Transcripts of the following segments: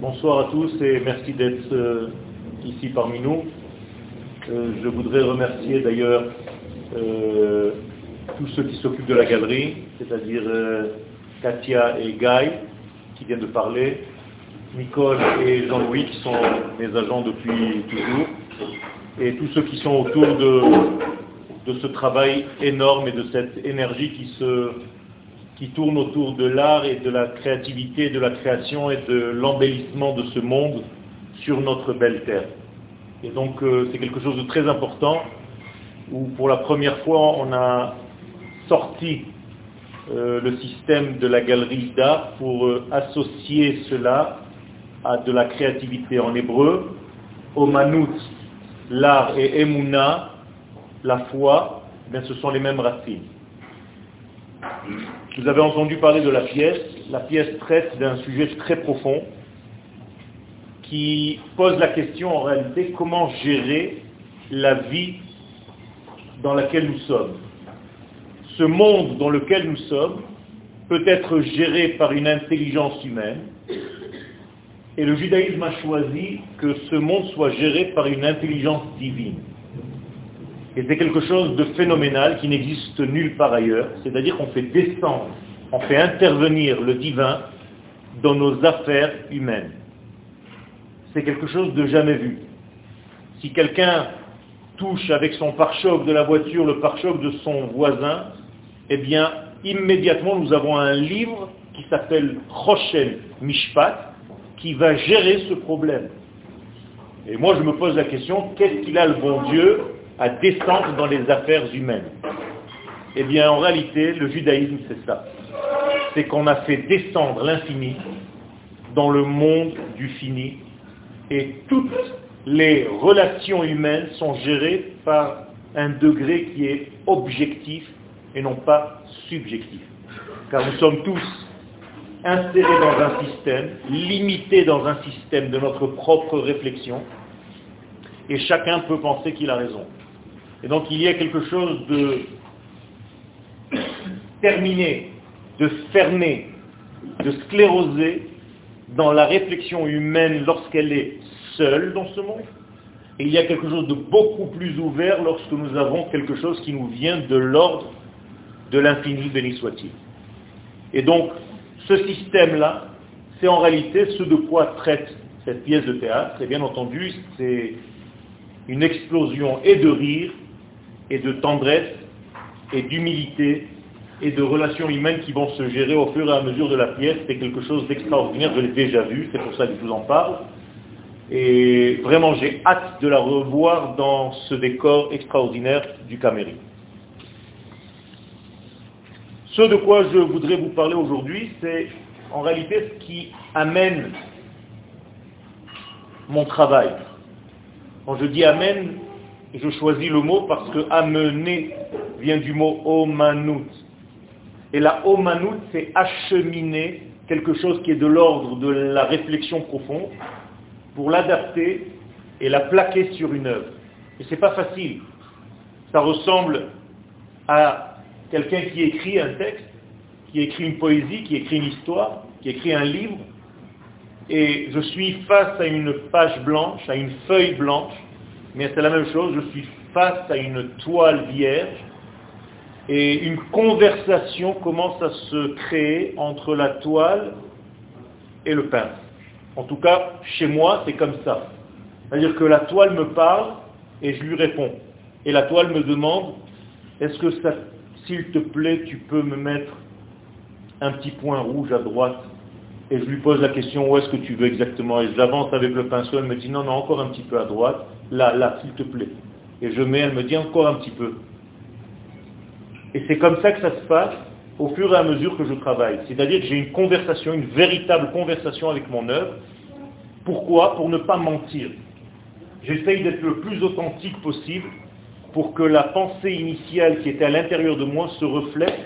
Bonsoir à tous et merci d'être euh, ici parmi nous. Euh, je voudrais remercier d'ailleurs euh, tous ceux qui s'occupent de la galerie, c'est-à-dire Katia et Guy qui viennent de parler, Nicole et Jean-Louis qui sont mes agents depuis toujours, et tous ceux qui sont autour de ce travail énorme et de cette énergie qui, se, qui tourne autour de l'art et de la créativité, de la création et de l'embellissement de ce monde sur notre belle terre. Et donc euh, c'est quelque chose de très important où pour la première fois on a sorti euh, le système de la galerie d'art pour euh, associer cela à de la créativité en hébreu. Omanut, l'art et Emuna, la foi, eh ce sont les mêmes racines. Vous avez entendu parler de la pièce. La pièce traite d'un sujet très profond qui pose la question en réalité comment gérer la vie dans laquelle nous sommes. Ce monde dans lequel nous sommes peut être géré par une intelligence humaine et le judaïsme a choisi que ce monde soit géré par une intelligence divine. Et c'est quelque chose de phénoménal qui n'existe nulle part ailleurs, c'est-à-dire qu'on fait descendre, on fait intervenir le divin dans nos affaires humaines. C'est quelque chose de jamais vu. Si quelqu'un touche avec son pare-choc de la voiture le pare-choc de son voisin, eh bien, immédiatement, nous avons un livre qui s'appelle Rochel Mishpat, qui va gérer ce problème. Et moi, je me pose la question, qu'est-ce qu'il a le bon Dieu à descendre dans les affaires humaines Eh bien, en réalité, le judaïsme, c'est ça. C'est qu'on a fait descendre l'infini dans le monde du fini, et toutes les relations humaines sont gérées par un degré qui est objectif et non pas subjectif. Car nous sommes tous insérés dans un système, limités dans un système de notre propre réflexion, et chacun peut penser qu'il a raison. Et donc il y a quelque chose de terminé, de fermé, de sclérosé dans la réflexion humaine lorsqu'elle est seule dans ce monde. Et il y a quelque chose de beaucoup plus ouvert lorsque nous avons quelque chose qui nous vient de l'ordre de l'infini, béni soit-il. Et donc, ce système-là, c'est en réalité ce de quoi traite cette pièce de théâtre. Et bien entendu, c'est une explosion et de rire, et de tendresse, et d'humilité, et de relations humaines qui vont se gérer au fur et à mesure de la pièce. C'est quelque chose d'extraordinaire, je l'ai déjà vu, c'est pour ça que je vous en parle. Et vraiment, j'ai hâte de la revoir dans ce décor extraordinaire du Caméry. Ce de quoi je voudrais vous parler aujourd'hui, c'est en réalité ce qui amène mon travail. Quand je dis amène, je choisis le mot parce que amener vient du mot omanout. Et la omanout, c'est acheminer quelque chose qui est de l'ordre de la réflexion profonde pour l'adapter et la plaquer sur une œuvre. Et ce n'est pas facile. Ça ressemble à quelqu'un qui écrit un texte, qui écrit une poésie, qui écrit une histoire, qui écrit un livre, et je suis face à une page blanche, à une feuille blanche, mais c'est la même chose, je suis face à une toile vierge, et une conversation commence à se créer entre la toile et le peintre. En tout cas, chez moi, c'est comme ça. C'est-à-dire que la toile me parle et je lui réponds. Et la toile me demande, est-ce que ça s'il te plaît, tu peux me mettre un petit point rouge à droite? Et je lui pose la question, où est-ce que tu veux exactement? Et je l'avance avec le pinceau, elle me dit, non, non, encore un petit peu à droite, là, là, s'il te plaît. Et je mets, elle me dit, encore un petit peu. Et c'est comme ça que ça se passe au fur et à mesure que je travaille. C'est-à-dire que j'ai une conversation, une véritable conversation avec mon œuvre. Pourquoi? Pour ne pas mentir. J'essaye d'être le plus authentique possible pour que la pensée initiale qui était à l'intérieur de moi se reflète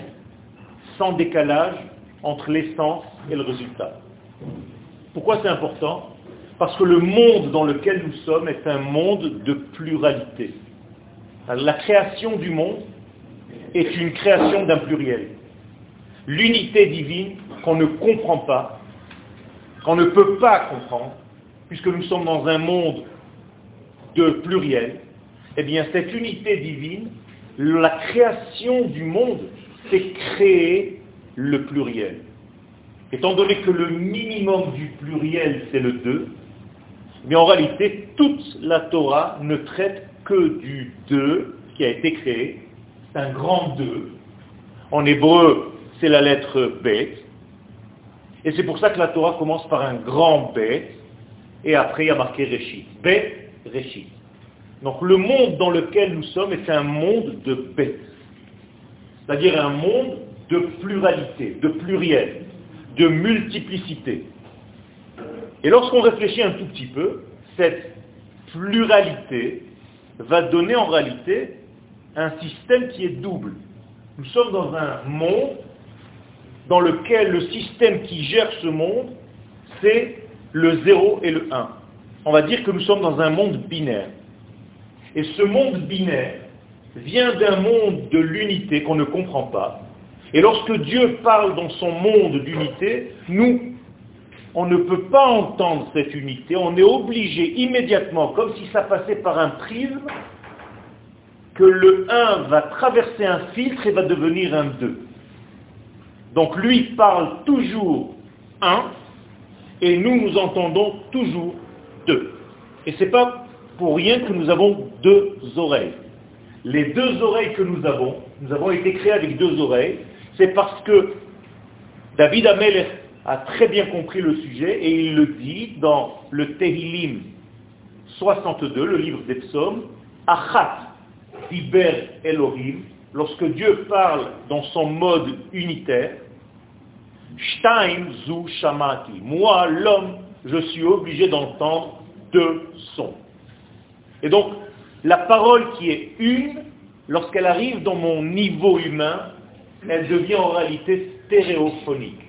sans décalage entre l'essence et le résultat. Pourquoi c'est important? Parce que le monde dans lequel nous sommes est un monde de pluralité. la création du monde est une création d'un pluriel. L'unité divine qu'on ne comprend pas qu'on ne peut pas comprendre, puisque nous sommes dans un monde de pluriel, eh bien cette unité divine, la création du monde, c'est créer le pluriel. Étant donné que le minimum du pluriel, c'est le 2, mais en réalité, toute la Torah ne traite que du 2 qui a été créé. C'est un grand 2. En hébreu, c'est la lettre Bet. Et c'est pour ça que la Torah commence par un grand Bet, et après il y a marqué Réchit. Bet, Réchit. Donc le monde dans lequel nous sommes est un monde de Bet. C'est-à-dire un monde de pluralité, de pluriel, de multiplicité. Et lorsqu'on réfléchit un tout petit peu, cette pluralité va donner en réalité un système qui est double. Nous sommes dans un monde dans lequel le système qui gère ce monde, c'est le 0 et le 1. On va dire que nous sommes dans un monde binaire. Et ce monde binaire vient d'un monde de l'unité qu'on ne comprend pas. Et lorsque Dieu parle dans son monde d'unité, nous, on ne peut pas entendre cette unité. On est obligé immédiatement, comme si ça passait par un prisme, que le 1 va traverser un filtre et va devenir un 2. Donc lui parle toujours 1 et nous nous entendons toujours 2. Et ce n'est pas pour rien que nous avons deux oreilles. Les deux oreilles que nous avons, nous avons été créés avec deux oreilles, c'est parce que David Amel a très bien compris le sujet et il le dit dans le Tehilim 62, le livre des psaumes, Achat Iber Elohim, lorsque Dieu parle dans son mode unitaire, Shtaim zu shamati. Moi, l'homme, je suis obligé d'entendre deux sons. Et donc, la parole qui est une, lorsqu'elle arrive dans mon niveau humain, elle devient en réalité stéréophonique.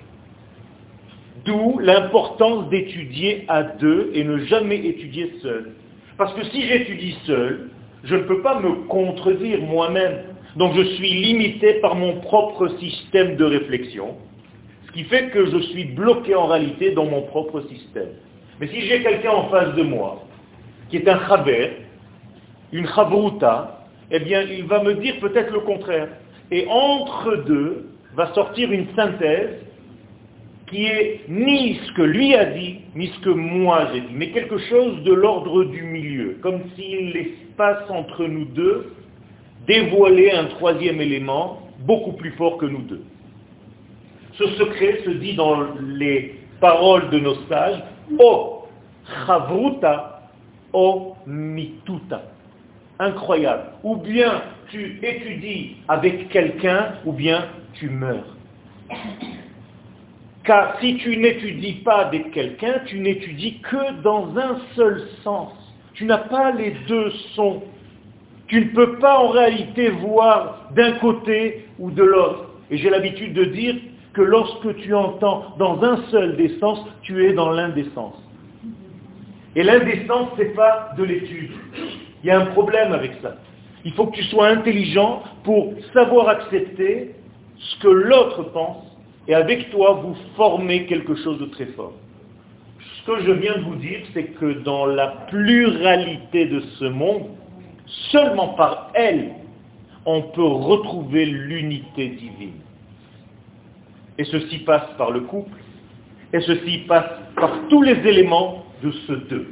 D'où l'importance d'étudier à deux et ne jamais étudier seul. Parce que si j'étudie seul, je ne peux pas me contredire moi-même. Donc je suis limité par mon propre système de réflexion, ce qui fait que je suis bloqué en réalité dans mon propre système. Mais si j'ai quelqu'un en face de moi, qui est un chaber, une chabruta, eh bien il va me dire peut-être le contraire. Et entre deux va sortir une synthèse qui est ni ce que lui a dit, ni ce que moi j'ai dit, mais quelque chose de l'ordre du milieu, comme si l'espace entre nous deux dévoilait un troisième élément beaucoup plus fort que nous deux. Ce secret se dit dans les paroles de nos sages, O chavruta, O mituta. Incroyable. Ou bien tu étudies avec quelqu'un, ou bien tu meurs. Car si tu n'étudies pas avec quelqu'un, tu n'étudies que dans un seul sens. Tu n'as pas les deux sons. Tu ne peux pas en réalité voir d'un côté ou de l'autre. Et j'ai l'habitude de dire que lorsque tu entends dans un seul des sens, tu es dans l'un des sens. Et l'un des sens, ce n'est pas de l'étude. Il y a un problème avec ça. Il faut que tu sois intelligent pour savoir accepter ce que l'autre pense et avec toi, vous formez quelque chose de très fort. Ce que je viens de vous dire, c'est que dans la pluralité de ce monde, seulement par elle, on peut retrouver l'unité divine. Et ceci passe par le couple, et ceci passe par tous les éléments de ce deux.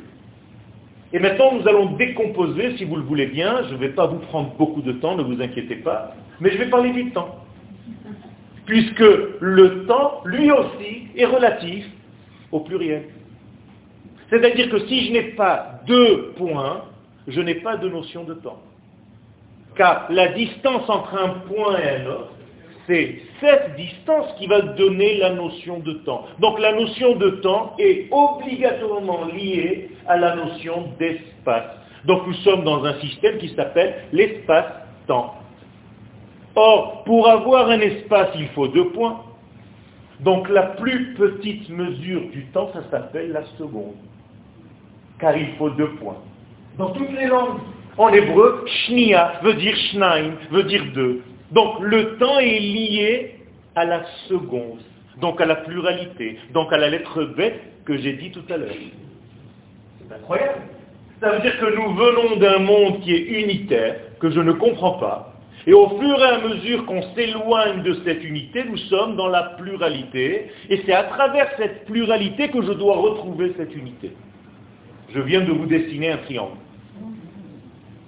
Et maintenant, nous allons décomposer, si vous le voulez bien, je ne vais pas vous prendre beaucoup de temps, ne vous inquiétez pas, mais je vais parler du temps puisque le temps, lui aussi, est relatif au pluriel. C'est-à-dire que si je n'ai pas deux points, je n'ai pas de notion de temps. Car la distance entre un point et un autre, c'est cette distance qui va donner la notion de temps. Donc la notion de temps est obligatoirement liée à la notion d'espace. Donc nous sommes dans un système qui s'appelle l'espace-temps. Or, pour avoir un espace, il faut deux points. Donc la plus petite mesure du temps, ça s'appelle la seconde. Car il faut deux points. Dans toutes les langues. En hébreu, shnia veut dire shnaim, veut dire deux. Donc le temps est lié à la seconde. donc à la pluralité, donc à la lettre B que j'ai dit tout à l'heure. C'est incroyable. Ça veut dire que nous venons d'un monde qui est unitaire, que je ne comprends pas, et au fur et à mesure qu'on s'éloigne de cette unité, nous sommes dans la pluralité, et c'est à travers cette pluralité que je dois retrouver cette unité. Je viens de vous dessiner un triangle.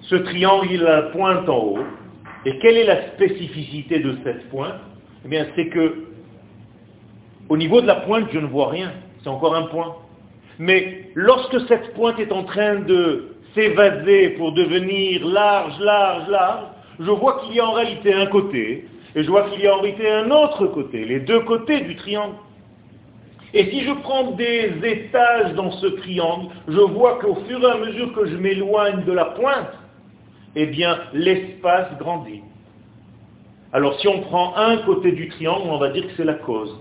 Ce triangle, il a pointe en haut, et quelle est la spécificité de cette pointe? Eh bien, c'est que au niveau de la pointe, je ne vois rien. C'est encore un point. Mais lorsque cette pointe est en train de s'évaser pour devenir large, large, large, je vois qu'il y a en réalité un côté, et je vois qu'il y a en réalité un autre côté, les deux côtés du triangle. Et si je prends des étages dans ce triangle, je vois qu'au fur et à mesure que je m'éloigne de la pointe, eh bien, l'espace grandit. Alors si on prend un côté du triangle, on va dire que c'est la cause.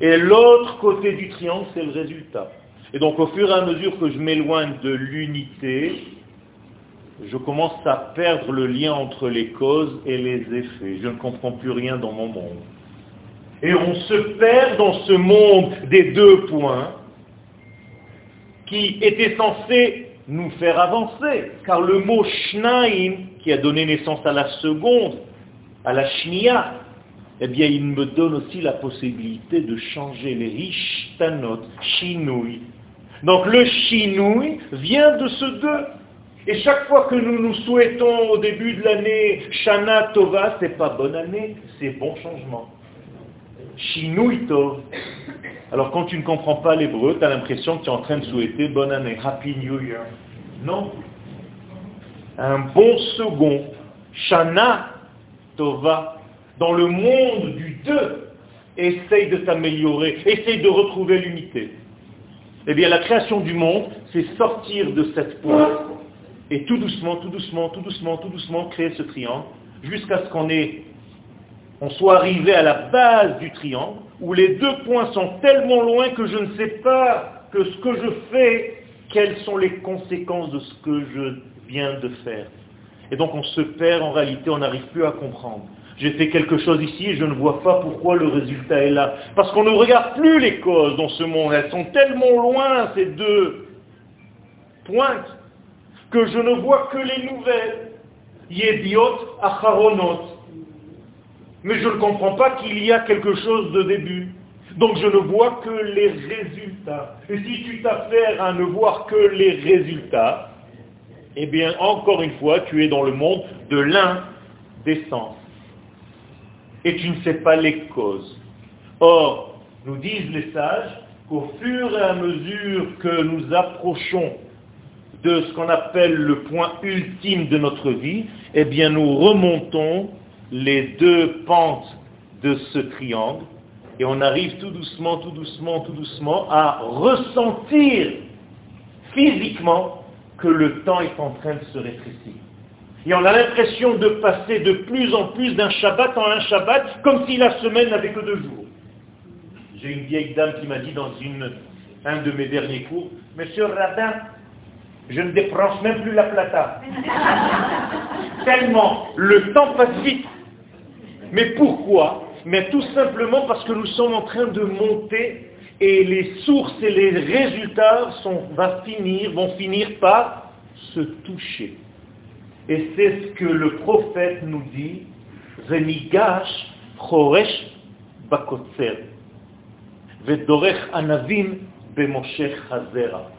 Et l'autre côté du triangle, c'est le résultat. Et donc au fur et à mesure que je m'éloigne de l'unité, je commence à perdre le lien entre les causes et les effets. Je ne comprends plus rien dans mon monde. Et on se perd dans ce monde des deux points qui était censé nous faire avancer. Car le mot Shnaim, qui a donné naissance à la seconde, à la Shnia, eh bien, il me donne aussi la possibilité de changer les riches tanot, shinui. Donc le shinui vient de ce deux. Et chaque fois que nous nous souhaitons au début de l'année Shana Tova, c'est pas bonne année, c'est bon changement. Shinui Tov. Alors quand tu ne comprends pas l'hébreu, tu as l'impression que tu es en train de souhaiter bonne année, Happy New Year. Non. Un bon second, Shana Tova, dans le monde du deux, essaye de s'améliorer, essaye de retrouver l'unité. Eh bien, la création du monde, c'est sortir de cette pointe et tout doucement, tout doucement, tout doucement, tout doucement créer ce triangle jusqu'à ce qu'on soit arrivé à la base du triangle où les deux points sont tellement loin que je ne sais pas que ce que je fais, quelles sont les conséquences de ce que je viens de faire. Et donc on se perd en réalité, on n'arrive plus à comprendre. J'ai fait quelque chose ici et je ne vois pas pourquoi le résultat est là. Parce qu'on ne regarde plus les causes dans ce monde. Elles sont tellement loin, ces deux pointes, que je ne vois que les nouvelles. Yediot acharonot. Mais je ne comprends pas qu'il y a quelque chose de début. Donc je ne vois que les résultats. Et si tu t'affaires à ne voir que les résultats, eh bien, encore une fois, tu es dans le monde de l'indécence et tu ne sais pas les causes. Or, nous disent les sages qu'au fur et à mesure que nous approchons de ce qu'on appelle le point ultime de notre vie, eh bien nous remontons les deux pentes de ce triangle et on arrive tout doucement, tout doucement, tout doucement à ressentir physiquement que le temps est en train de se rétrécir. Et on a l'impression de passer de plus en plus d'un Shabbat en un Shabbat, comme si la semaine n'avait que deux jours. J'ai une vieille dame qui m'a dit dans un de mes derniers cours, Monsieur Rabbin, je ne débranche même plus la plata. Tellement le temps passe vite. Mais pourquoi? Mais tout simplement parce que nous sommes en train de monter et les sources et les résultats vont finir par se toucher. Et c'est ce que le prophète nous dit, Renigash Choresh Bakotzer, Vedorech Anavim Bemoshech Hazera.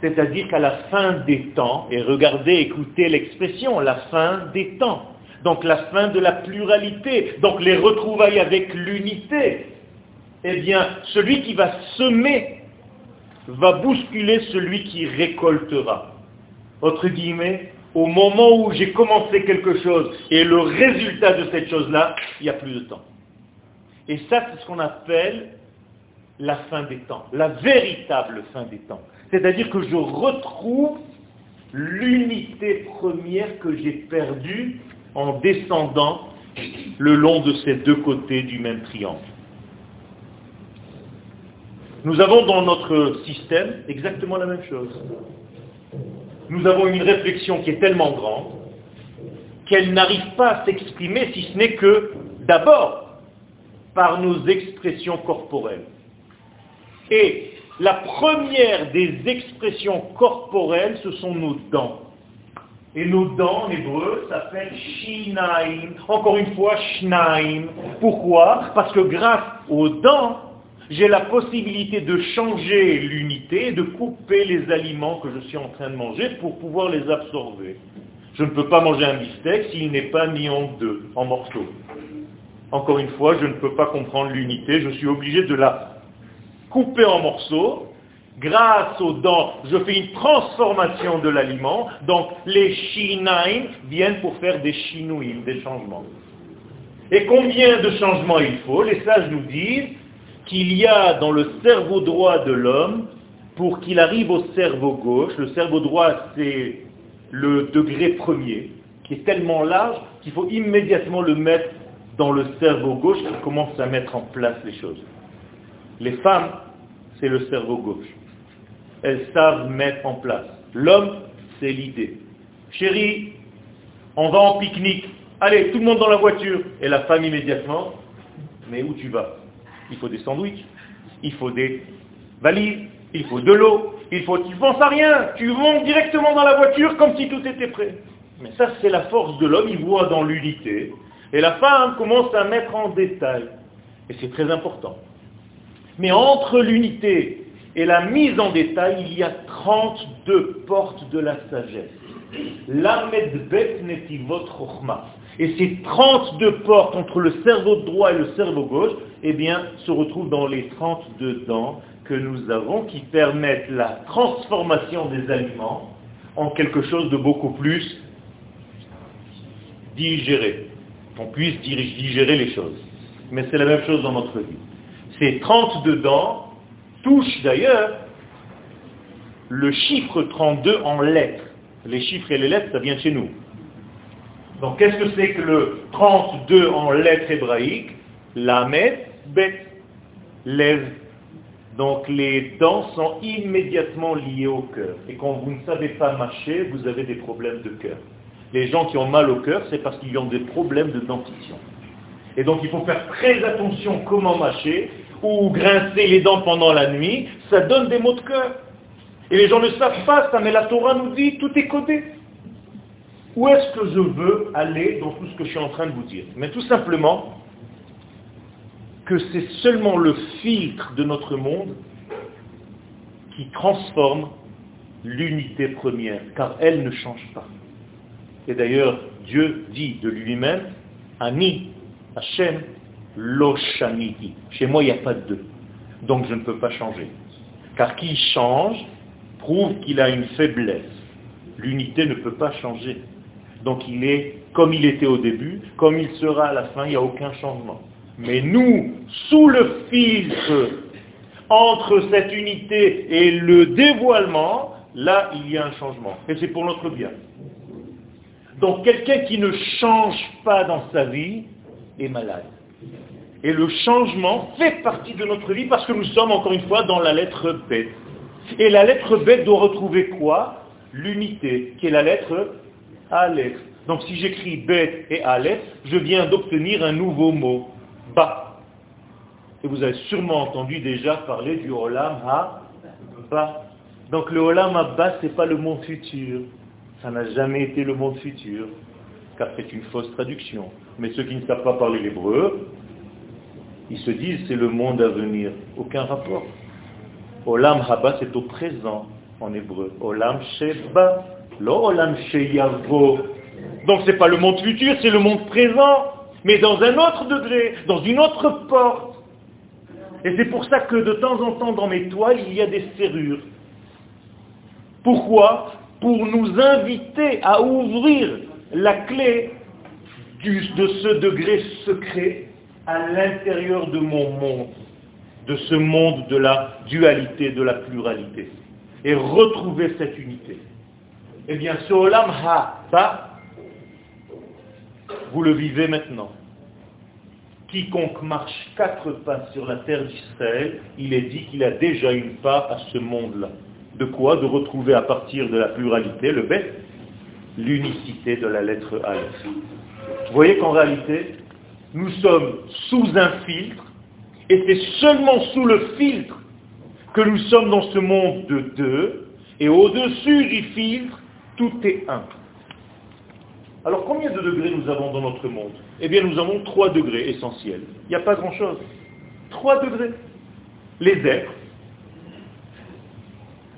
C'est-à-dire qu'à la fin des temps, et regardez, écoutez l'expression, la fin des temps, donc la fin de la pluralité, donc les retrouvailles avec l'unité, eh bien, celui qui va semer va bousculer celui qui récoltera. Autre guillemets, au moment où j'ai commencé quelque chose et le résultat de cette chose-là, il n'y a plus de temps. Et ça, c'est ce qu'on appelle la fin des temps, la véritable fin des temps. C'est-à-dire que je retrouve l'unité première que j'ai perdue en descendant le long de ces deux côtés du même triangle. Nous avons dans notre système exactement la même chose nous avons une réflexion qui est tellement grande qu'elle n'arrive pas à s'exprimer si ce n'est que, d'abord, par nos expressions corporelles. Et la première des expressions corporelles, ce sont nos dents. Et nos dents en hébreu s'appellent shinaim. Encore une fois, shnaim. Pourquoi? Parce que grâce aux dents, j'ai la possibilité de changer l'unité, de couper les aliments que je suis en train de manger pour pouvoir les absorber. Je ne peux pas manger un beefsteak s'il n'est pas mis en deux, en morceaux. Encore une fois, je ne peux pas comprendre l'unité, je suis obligé de la couper en morceaux. Grâce aux dents, je fais une transformation de l'aliment. Donc les shinaim viennent pour faire des shinouim, des changements. Et combien de changements il faut? Les sages nous disent qu'il y a dans le cerveau droit de l'homme, pour qu'il arrive au cerveau gauche, le cerveau droit c'est le degré premier, qui est tellement large qu'il faut immédiatement le mettre dans le cerveau gauche qui commence à mettre en place les choses. Les femmes, c'est le cerveau gauche. Elles savent mettre en place. L'homme, c'est l'idée. Chérie, on va en pique-nique. Allez, tout le monde dans la voiture. Et la femme immédiatement, mais où tu vas? Il faut des sandwichs, il faut des valises, il faut de l'eau, il faut, tu ne penses à rien, tu montes directement dans la voiture comme si tout était prêt. Mais ça, c'est la force de l'homme, il voit dans l'unité, et la femme commence à mettre en détail. Et c'est très important. Mais entre l'unité et la mise en détail, il y a 32 portes de la sagesse. L'Amedbet Netivot. Et ces 32 portes entre le cerveau droit et le cerveau gauche, eh bien, se retrouvent dans les 32 dents que nous avons qui permettent la transformation des aliments en quelque chose de beaucoup plus digéré. On puisse digérer les choses. Mais c'est la même chose dans notre vie. Ces 32 dents touchent d'ailleurs le chiffre 32 en lettres. Les chiffres et les lettres, ça vient de chez nous. Donc qu'est-ce que c'est que le 32 en lettres hébraïques? Lamed, bet, lève. Donc les dents sont immédiatement liées au cœur. Et quand vous ne savez pas mâcher, vous avez des problèmes de cœur. Les gens qui ont mal au cœur, c'est parce qu'ils ont des problèmes de dentition. Et donc il faut faire très attention comment mâcher ou grincer les dents pendant la nuit, ça donne des maux de cœur. Et les gens ne savent pas ça, mais la Torah nous dit, tout est codé. Où est-ce que je veux aller dans tout ce que je suis en train de vous dire? Mais tout simplement que c'est seulement le filtre de notre monde qui transforme l'unité première, car elle ne change pas. Et d'ailleurs, Dieu dit de lui-même, Ani, Hachem, Loshaniti. Chez moi, il n'y a pas de deux. Donc je ne peux pas changer. Car qui change prouve qu'il a une faiblesse. L'unité ne peut pas changer. Donc il est comme il était au début, comme il sera à la fin, il n'y a aucun changement. Mais nous, sous le filtre entre cette unité et le dévoilement, là, il y a un changement. Et c'est pour notre bien. Donc quelqu'un qui ne change pas dans sa vie est malade. Et le changement fait partie de notre vie parce que nous sommes encore une fois dans la lettre B. Et la lettre B doit retrouver quoi? L'unité, qui est la lettre Aleph. Donc si j'écris B et Aleph, je viens d'obtenir un nouveau mot, Ba. Et vous avez sûrement entendu déjà parler du Olam Ha-Ba. Donc le Olam Ha-Ba, ce n'est pas le monde futur. Ça n'a jamais été le monde futur, car c'est une fausse traduction. Mais ceux qui ne savent pas parler l'hébreu, ils se disent c'est le monde à venir. Aucun rapport. Olam haba c'est au présent en hébreu. Olam sheba, lo olam sheyavo. Donc c'est pas le monde futur, c'est le monde présent, mais dans un autre degré, dans une autre porte. Et c'est pour ça que de temps en temps dans mes toiles, il y a des serrures. Pourquoi? Pour nous inviter à ouvrir la clé de ce degré secret à l'intérieur de mon monde, de ce monde de la dualité, de la pluralité, et retrouver cette unité. Eh bien, ce Olam Ha, vous le vivez maintenant. Quiconque marche quatre pas sur la terre d'Israël, il est dit qu'il a déjà une part à ce monde-là. De quoi De retrouver à partir de la pluralité, le bête, l'unicité de la lettre Aleph. Vous voyez qu'en réalité, nous sommes sous un filtre Et c'est seulement sous le filtre que nous sommes dans ce monde de deux, et au-dessus du filtre, tout est un. Alors combien de degrés nous avons dans notre monde? Eh bien nous avons trois degrés essentiels. Il n'y a pas grand-chose. Trois degrés. Les êtres,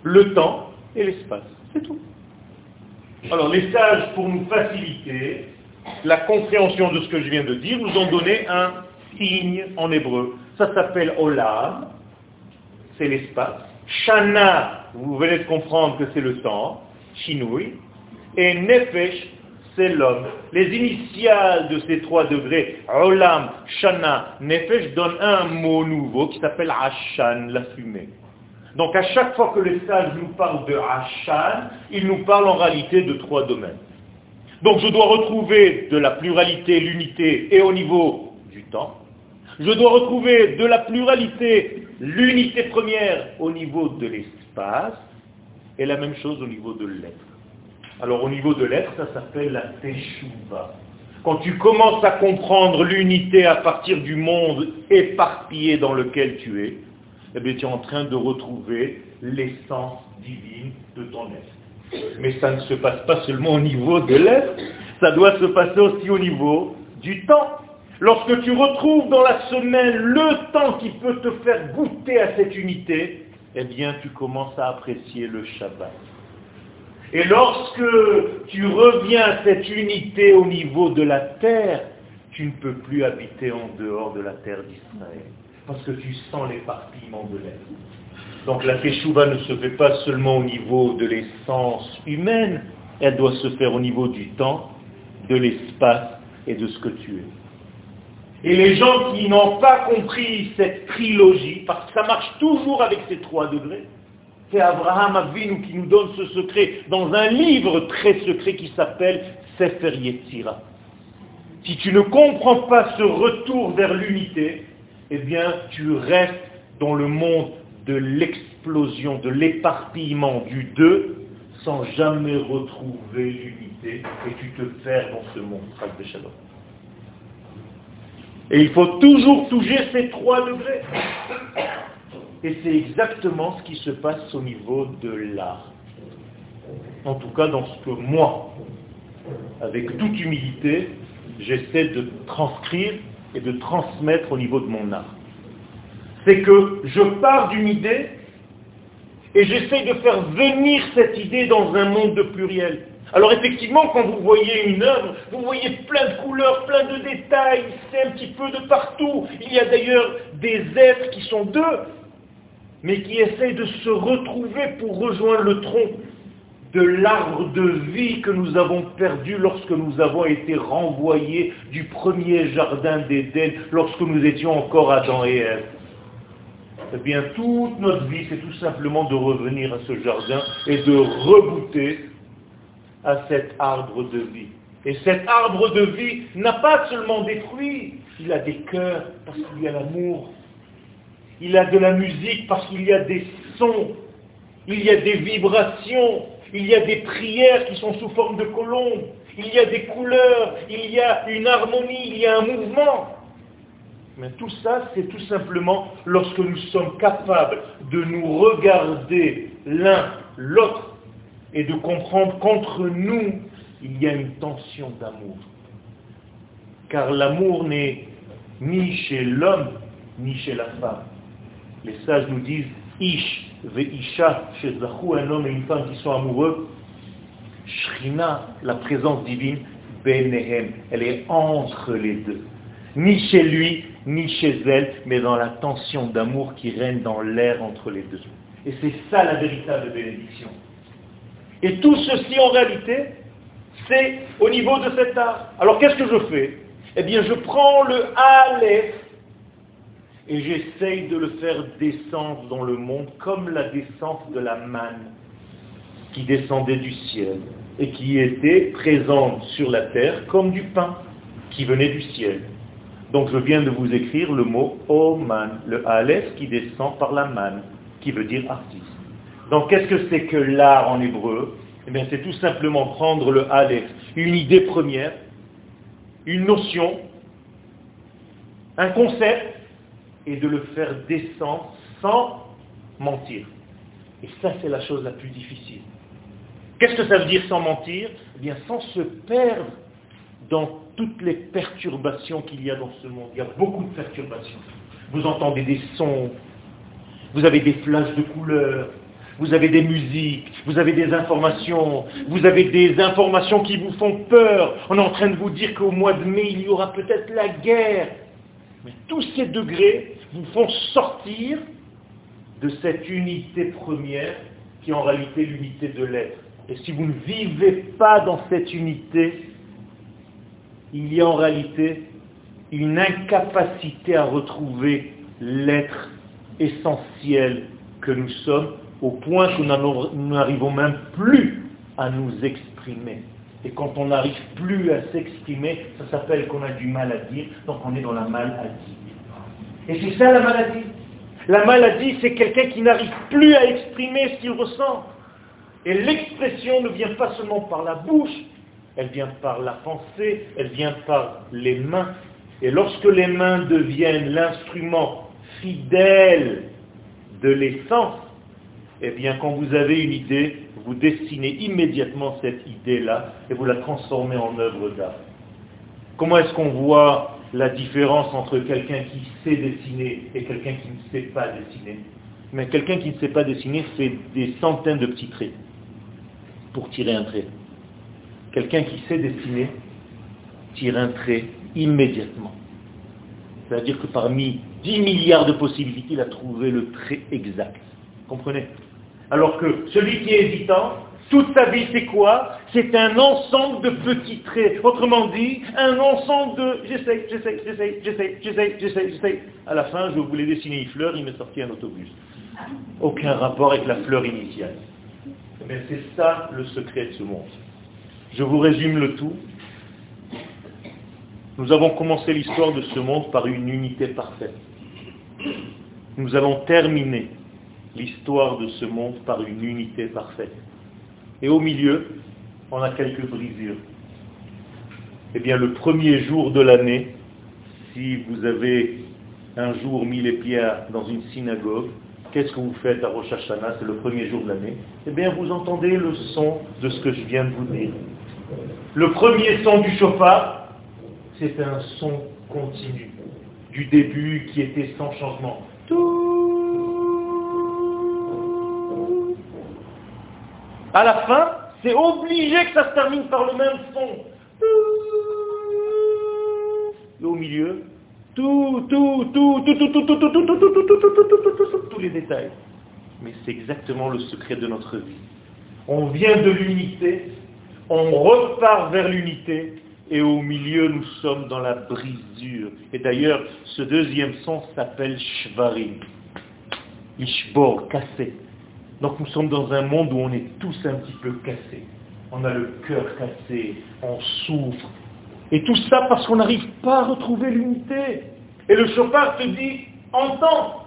le temps et l'espace. C'est tout. Alors les sages, pour nous faciliter la compréhension de ce que je viens de dire, nous ont donné un signe en hébreu. Ça s'appelle Olam, c'est l'espace. Shana, vous venez de comprendre que c'est le temps, Shinui. Et Nefesh, c'est l'homme. Les initiales de ces trois degrés, Olam, Shana, Nefesh, donnent un mot nouveau qui s'appelle Ashan, la fumée. Donc à chaque fois que les sages nous parlent de Ashan, ils nous parlent en réalité de trois domaines. Donc je dois retrouver de la pluralité, l'unité et au niveau du temps. Je dois retrouver de la pluralité, l'unité première au niveau de l'espace et la même chose au niveau de l'être. Alors au niveau de l'être, ça s'appelle la teshuva. Quand tu commences à comprendre l'unité à partir du monde éparpillé dans lequel tu es, eh bien, tu es en train de retrouver l'essence divine de ton être. Mais ça ne se passe pas seulement au niveau de l'être, ça doit se passer aussi au niveau du temps. Lorsque tu retrouves dans la semaine le temps qui peut te faire goûter à cette unité, eh bien tu commences à apprécier le Shabbat. Et lorsque tu reviens à cette unité au niveau de la terre, tu ne peux plus habiter en dehors de la terre d'Israël. Parce que tu sens l'éparpillement de l'être. Donc la Teshuvah ne se fait pas seulement au niveau de l'essence humaine, elle doit se faire au niveau du temps, de l'espace et de ce que tu es. Et les gens qui n'ont pas compris cette trilogie, parce que ça marche toujours avec ces trois degrés, c'est Abraham Avinu qui nous donne ce secret dans un livre très secret qui s'appelle Sefer Yetzira. Si tu ne comprends pas ce retour vers l'unité, eh bien tu restes dans le monde de l'explosion, de l'éparpillement du deux, sans jamais retrouver l'unité, et tu te perds dans ce monde. de Shalom. Et il faut toujours toucher ces trois degrés. Et c'est exactement ce qui se passe au niveau de l'art. En tout cas, dans ce que moi, avec toute humilité, j'essaie de transcrire et de transmettre au niveau de mon art. C'est que je pars d'une idée et j'essaie de faire venir cette idée dans un monde de pluriel. Alors effectivement, quand vous voyez une œuvre, vous voyez plein de couleurs, plein de détails, c'est un petit peu de partout. Il y a d'ailleurs des êtres qui sont deux, mais qui essayent de se retrouver pour rejoindre le tronc de l'arbre de vie que nous avons perdu lorsque nous avons été renvoyés du premier jardin d'Éden, lorsque nous étions encore Adam et Ève. Eh bien, toute notre vie, c'est tout simplement de revenir à ce jardin et de rebooter à cet arbre de vie. Et cet arbre de vie n'a pas seulement des fruits, il a des cœurs parce qu'il y a l'amour. Il a de la musique parce qu'il y a des sons. Il y a des vibrations. Il y a des prières qui sont sous forme de colombes. Il y a des couleurs. Il y a une harmonie. Il y a un mouvement. Mais tout ça, c'est tout simplement lorsque nous sommes capables de nous regarder l'un l'autre et de comprendre qu'entre nous, il y a une tension d'amour. Car l'amour n'est ni chez l'homme, ni chez la femme. Les sages nous disent, Ish ve'isha, chez un homme et une femme qui sont amoureux, Shrina, la présence divine, Benehem, elle est entre les deux. Ni chez lui, ni chez elle, mais dans la tension d'amour qui règne dans l'air entre les deux. Et c'est ça la véritable bénédiction. Et tout ceci, en réalité, c'est au niveau de cet art. Alors qu'est-ce que je fais? Eh bien, je prends le Aleph et j'essaye de le faire descendre dans le monde comme la descente de la manne qui descendait du ciel et qui était présente sur la terre comme du pain qui venait du ciel. Donc je viens de vous écrire le mot Oman, le Aleph qui descend par la manne, qui veut dire artiste. Donc qu'est-ce que c'est que l'art en hébreu? Eh bien c'est tout simplement prendre le Aleph, une idée première, une notion, un concept, et de le faire descendre sans mentir. Et ça, c'est la chose la plus difficile. Qu'est-ce que ça veut dire sans mentir? Eh bien, sans se perdre dans toutes les perturbations qu'il y a dans ce monde. Il y a beaucoup de perturbations. Vous entendez des sons, vous avez des flashs de couleurs, vous avez des musiques, vous avez des informations, vous avez des informations qui vous font peur. On est en train de vous dire qu'au mois de mai, il y aura peut-être la guerre. Mais tous ces degrés vous font sortir de cette unité première qui est en réalité l'unité de l'être. Et si vous ne vivez pas dans cette unité, il y a en réalité une incapacité à retrouver l'être essentiel que nous sommes, au point que nous n'arrivons même plus à nous exprimer. Et quand on n'arrive plus à s'exprimer, ça s'appelle qu'on a du mal à dire, donc on est dans la maladie. Et c'est ça la maladie. La maladie, c'est quelqu'un qui n'arrive plus à exprimer ce qu'il ressent. Et l'expression ne vient pas seulement par la bouche, elle vient par la pensée, elle vient par les mains. Et lorsque les mains deviennent l'instrument fidèle de l'essence, eh bien quand vous avez une idée, vous dessinez immédiatement cette idée-là et vous la transformez en œuvre d'art. Comment est-ce qu'on voit la différence entre quelqu'un qui sait dessiner et quelqu'un qui ne sait pas dessiner? Mais quelqu'un qui ne sait pas dessiner fait des centaines de petits traits pour tirer un trait. Quelqu'un qui sait dessiner tire un trait immédiatement. C'est-à-dire que parmi 10 milliards de possibilités, il a trouvé le trait exact. Comprenez? Alors que celui qui est hésitant, toute sa vie, c'est quoi? C'est un ensemble de petits traits. Autrement dit, un ensemble de j'essaye, j'essaye, j'essaye, j'essaye, j'essaye, j'essaye, j'essaye. À la fin, je voulais dessiner une fleur, il m'est sorti un autobus. Aucun rapport avec la fleur initiale. Mais c'est ça le secret de ce monde. Je vous résume le tout. Nous avons commencé l'histoire de ce monde par une unité parfaite. Nous allons terminer l'histoire de ce monde par une unité parfaite. Et au milieu, on a quelques brisures. Eh bien, le premier jour de l'année, si vous avez un jour mis les pieds dans une synagogue, qu'est-ce que vous faites à Rosh Hashanah? C'est le premier jour de l'année. Eh bien, vous entendez le son de ce que je viens de vous dire. Le premier son du chauffard, c'est un son continu, du début qui était sans changement. À la fin, c'est obligé que ça se termine par le même son. Et au milieu, tout, tout, tout, tout, tout, tout, tout, tout, tout, tout, tout, tout, tout, tout, tous les détails. Mais c'est exactement le secret de notre vie. On vient de l'unité, on repart vers l'unité, et au milieu, nous sommes dans la brisure. Et d'ailleurs, ce deuxième son s'appelle Shvarim. Ishbor, cassé. Donc nous sommes dans un monde où on est tous un petit peu cassés. On a le cœur cassé, on souffre. Et tout ça parce qu'on n'arrive pas à retrouver l'unité. Et le chauffard te dit, entends.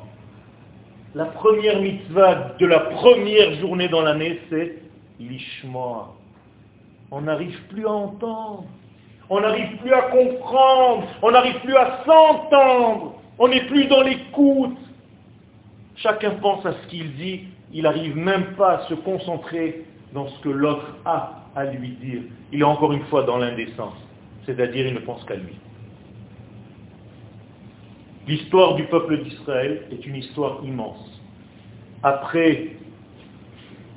La première mitzvah de la première journée dans l'année, c'est l'ishma. On n'arrive plus à entendre. On n'arrive plus à comprendre. On n'arrive plus à s'entendre. On n'est plus dans l'écoute. Chacun pense à ce qu'il dit il n'arrive même pas à se concentrer dans ce que l'autre a à lui dire. Il est encore une fois dans l'indécence, c'est-à-dire il ne pense qu'à lui. L'histoire du peuple d'Israël est une histoire immense. Après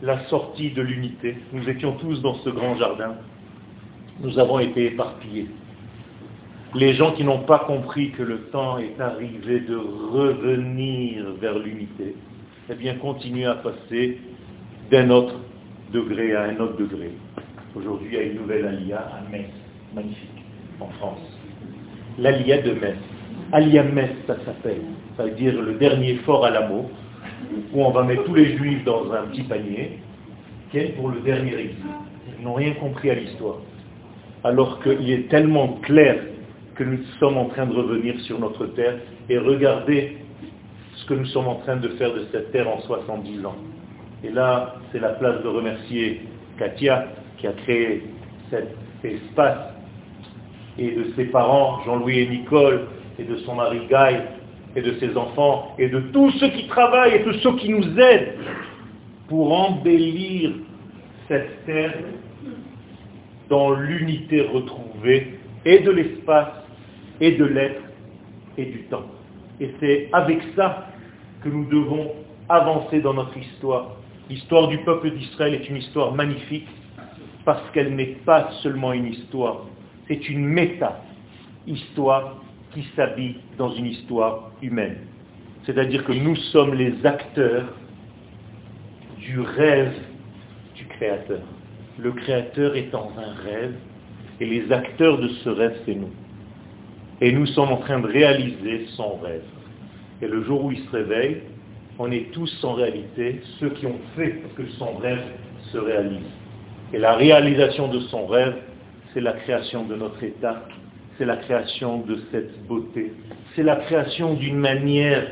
la sortie de l'unité, nous étions tous dans ce grand jardin, nous avons été éparpillés. Les gens qui n'ont pas compris que le temps est arrivé de revenir vers l'unité, eh bien, continuer à passer d'un autre degré à un autre degré. Aujourd'hui, il y a une nouvelle alia à Metz, magnifique, en France. L'alia de Metz. Alia Metz, ça s'appelle. Ça veut dire le dernier fort à l'amour, où on va mettre tous les juifs dans un petit panier, quel pour le dernier exil. Ils n'ont rien compris à l'histoire. Alors qu'il est tellement clair que nous sommes en train de revenir sur notre terre et regardez ce que nous sommes en train de faire de cette terre en 70 ans. Et là, c'est la place de remercier Katia qui a créé cet espace et de ses parents, Jean-Louis et Nicole, et de son mari Guy, et de ses enfants et de tous ceux qui travaillent et de ceux qui nous aident pour embellir cette terre dans l'unité retrouvée et de l'espace et de l'être et du temps. Et c'est avec ça que nous devons avancer dans notre histoire. L'histoire du peuple d'Israël est une histoire magnifique parce qu'elle n'est pas seulement une histoire, c'est une méta-histoire qui s'habille dans une histoire humaine. C'est-à-dire que nous sommes les acteurs du rêve du Créateur. Le Créateur est dans un rêve et les acteurs de ce rêve, c'est nous. Et nous sommes en train de réaliser son rêve. Et le jour où il se réveille, on est tous en réalité ceux qui ont fait que son rêve se réalise. Et la réalisation de son rêve, c'est la création de notre État, c'est la création de cette beauté, c'est la création d'une manière,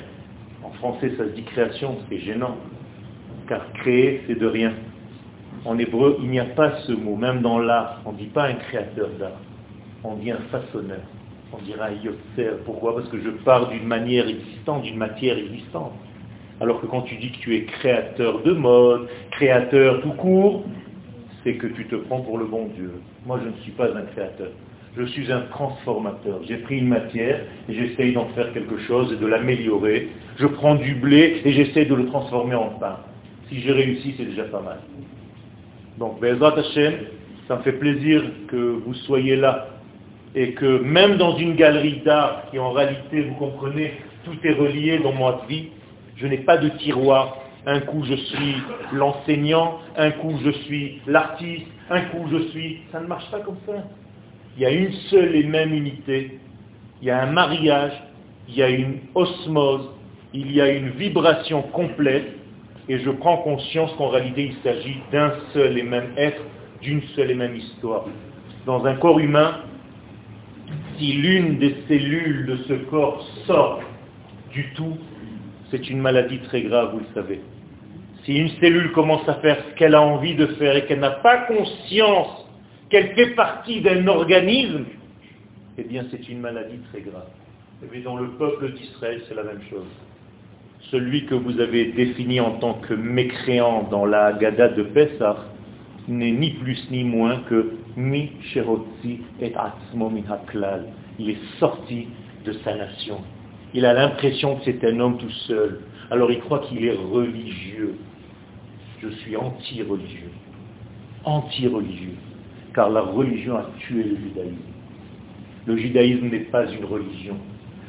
en français ça se dit création, c'est gênant, car créer c'est de rien. En hébreu, il n'y a pas ce mot, même dans l'art, on ne dit pas un créateur d'art, on dit un façonneur, on dira un yotzer. Pourquoi? Parce que je pars d'une manière existante, d'une matière existante. Alors que quand tu dis que tu es créateur de mode, créateur tout court, c'est que tu te prends pour le bon Dieu. Moi, je ne suis pas un créateur. Je suis un transformateur. J'ai pris une matière et j'essaye d'en faire quelque chose et de l'améliorer. Je prends du blé et j'essaie de le transformer en pain. Si j'ai réussi, c'est déjà pas mal. Donc, Bezrat Hashem, ça me fait plaisir que vous soyez là et que même dans une galerie d'art qui en réalité, vous comprenez, tout est relié dans ma vie, je n'ai pas de tiroir. Un coup je suis l'enseignant, un coup je suis l'artiste, un coup je suis... Ça ne marche pas comme ça. Il y a une seule et même unité. Il y a un mariage, il y a une osmose, il y a une vibration complète et je prends conscience qu'en réalité il s'agit d'un seul et même être, d'une seule et même histoire. Dans un corps humain, si l'une des cellules de ce corps sort du tout, c'est une maladie très grave, vous le savez. Si une cellule commence à faire ce qu'elle a envie de faire et qu'elle n'a pas conscience qu'elle fait partie d'un organisme, eh bien c'est une maladie très grave. Et puis dans le peuple d'Israël, c'est la même chose celui que vous avez défini en tant que mécréant dans la Gada de Pessah n'est ni plus ni moins que Mi Sherotzi et Atzmo Haklal. Il est sorti de sa nation. Il a l'impression que c'est un homme tout seul. Alors il croit qu'il est religieux. Je suis anti-religieux. Anti-religieux. Car la religion a tué le judaïsme. Le judaïsme n'est pas une religion.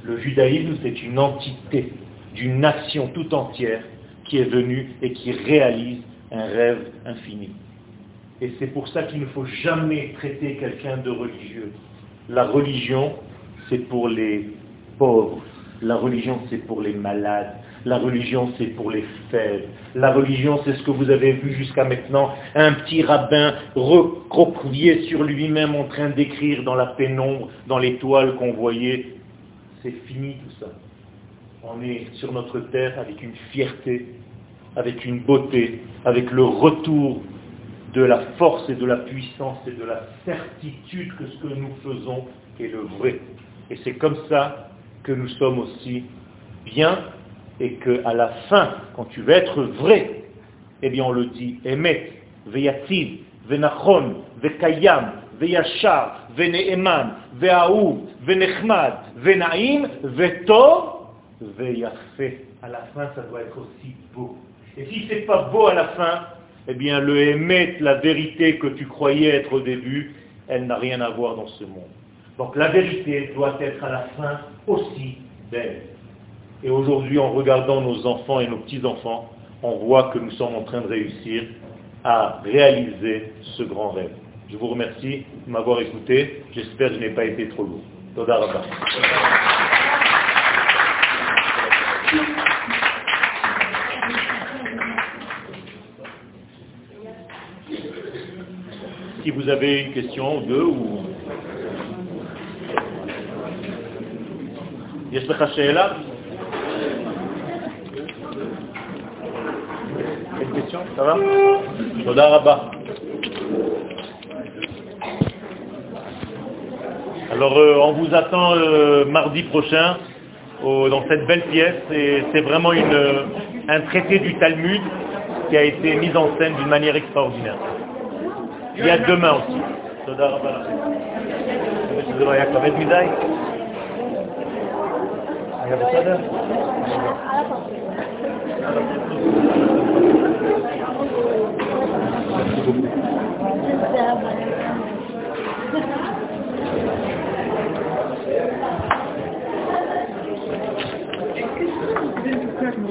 Le judaïsme, c'est une entité d'une nation tout entière qui est venue et qui réalise un rêve infini. Et c'est pour ça qu'il ne faut jamais traiter quelqu'un de religieux. La religion, c'est pour les pauvres. La religion, c'est pour les malades. La religion, c'est pour les faibles. La religion, c'est ce que vous avez vu jusqu'à maintenant, un petit rabbin recroquevillé sur lui-même en train d'écrire dans la pénombre, dans l'étoile qu'on voyait. C'est fini tout ça on est sur notre terre avec une fierté, avec une beauté, avec le retour de la force et de la puissance et de la certitude que ce que nous faisons est le vrai. Et c'est comme ça que nous sommes aussi bien et qu'à la fin, quand tu veux être vrai, eh bien on le dit, Emet, Veyativ, Venachon, Vekayam, Veyashar, Veneeman, Veaou, Venechmad, Venaim, Vetov, fait. À la fin, ça doit être aussi beau. Et si c'est pas beau à la fin, eh bien, le émet, la vérité que tu croyais être au début, elle n'a rien à voir dans ce monde. Donc la vérité doit être à la fin aussi belle. Et aujourd'hui, en regardant nos enfants et nos petits-enfants, on voit que nous sommes en train de réussir à réaliser ce grand rêve. Je vous remercie de m'avoir écouté. J'espère que je n'ai pas été trop lourd. Toda si vous avez une question ou deux, ou... יש לך שאלה? Ça va תודה רבה. Alors, euh, on vous attend euh, mardi prochain dans cette belle pièce. Et c'est vraiment une, un traité du Talmud qui a été mis en scène d'une manière extraordinaire. Il y a demain aussi.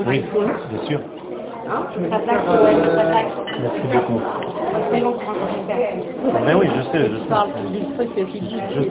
oui, bien sûr. Merci beaucoup. Mais oui, je sais, je sais. Je sais.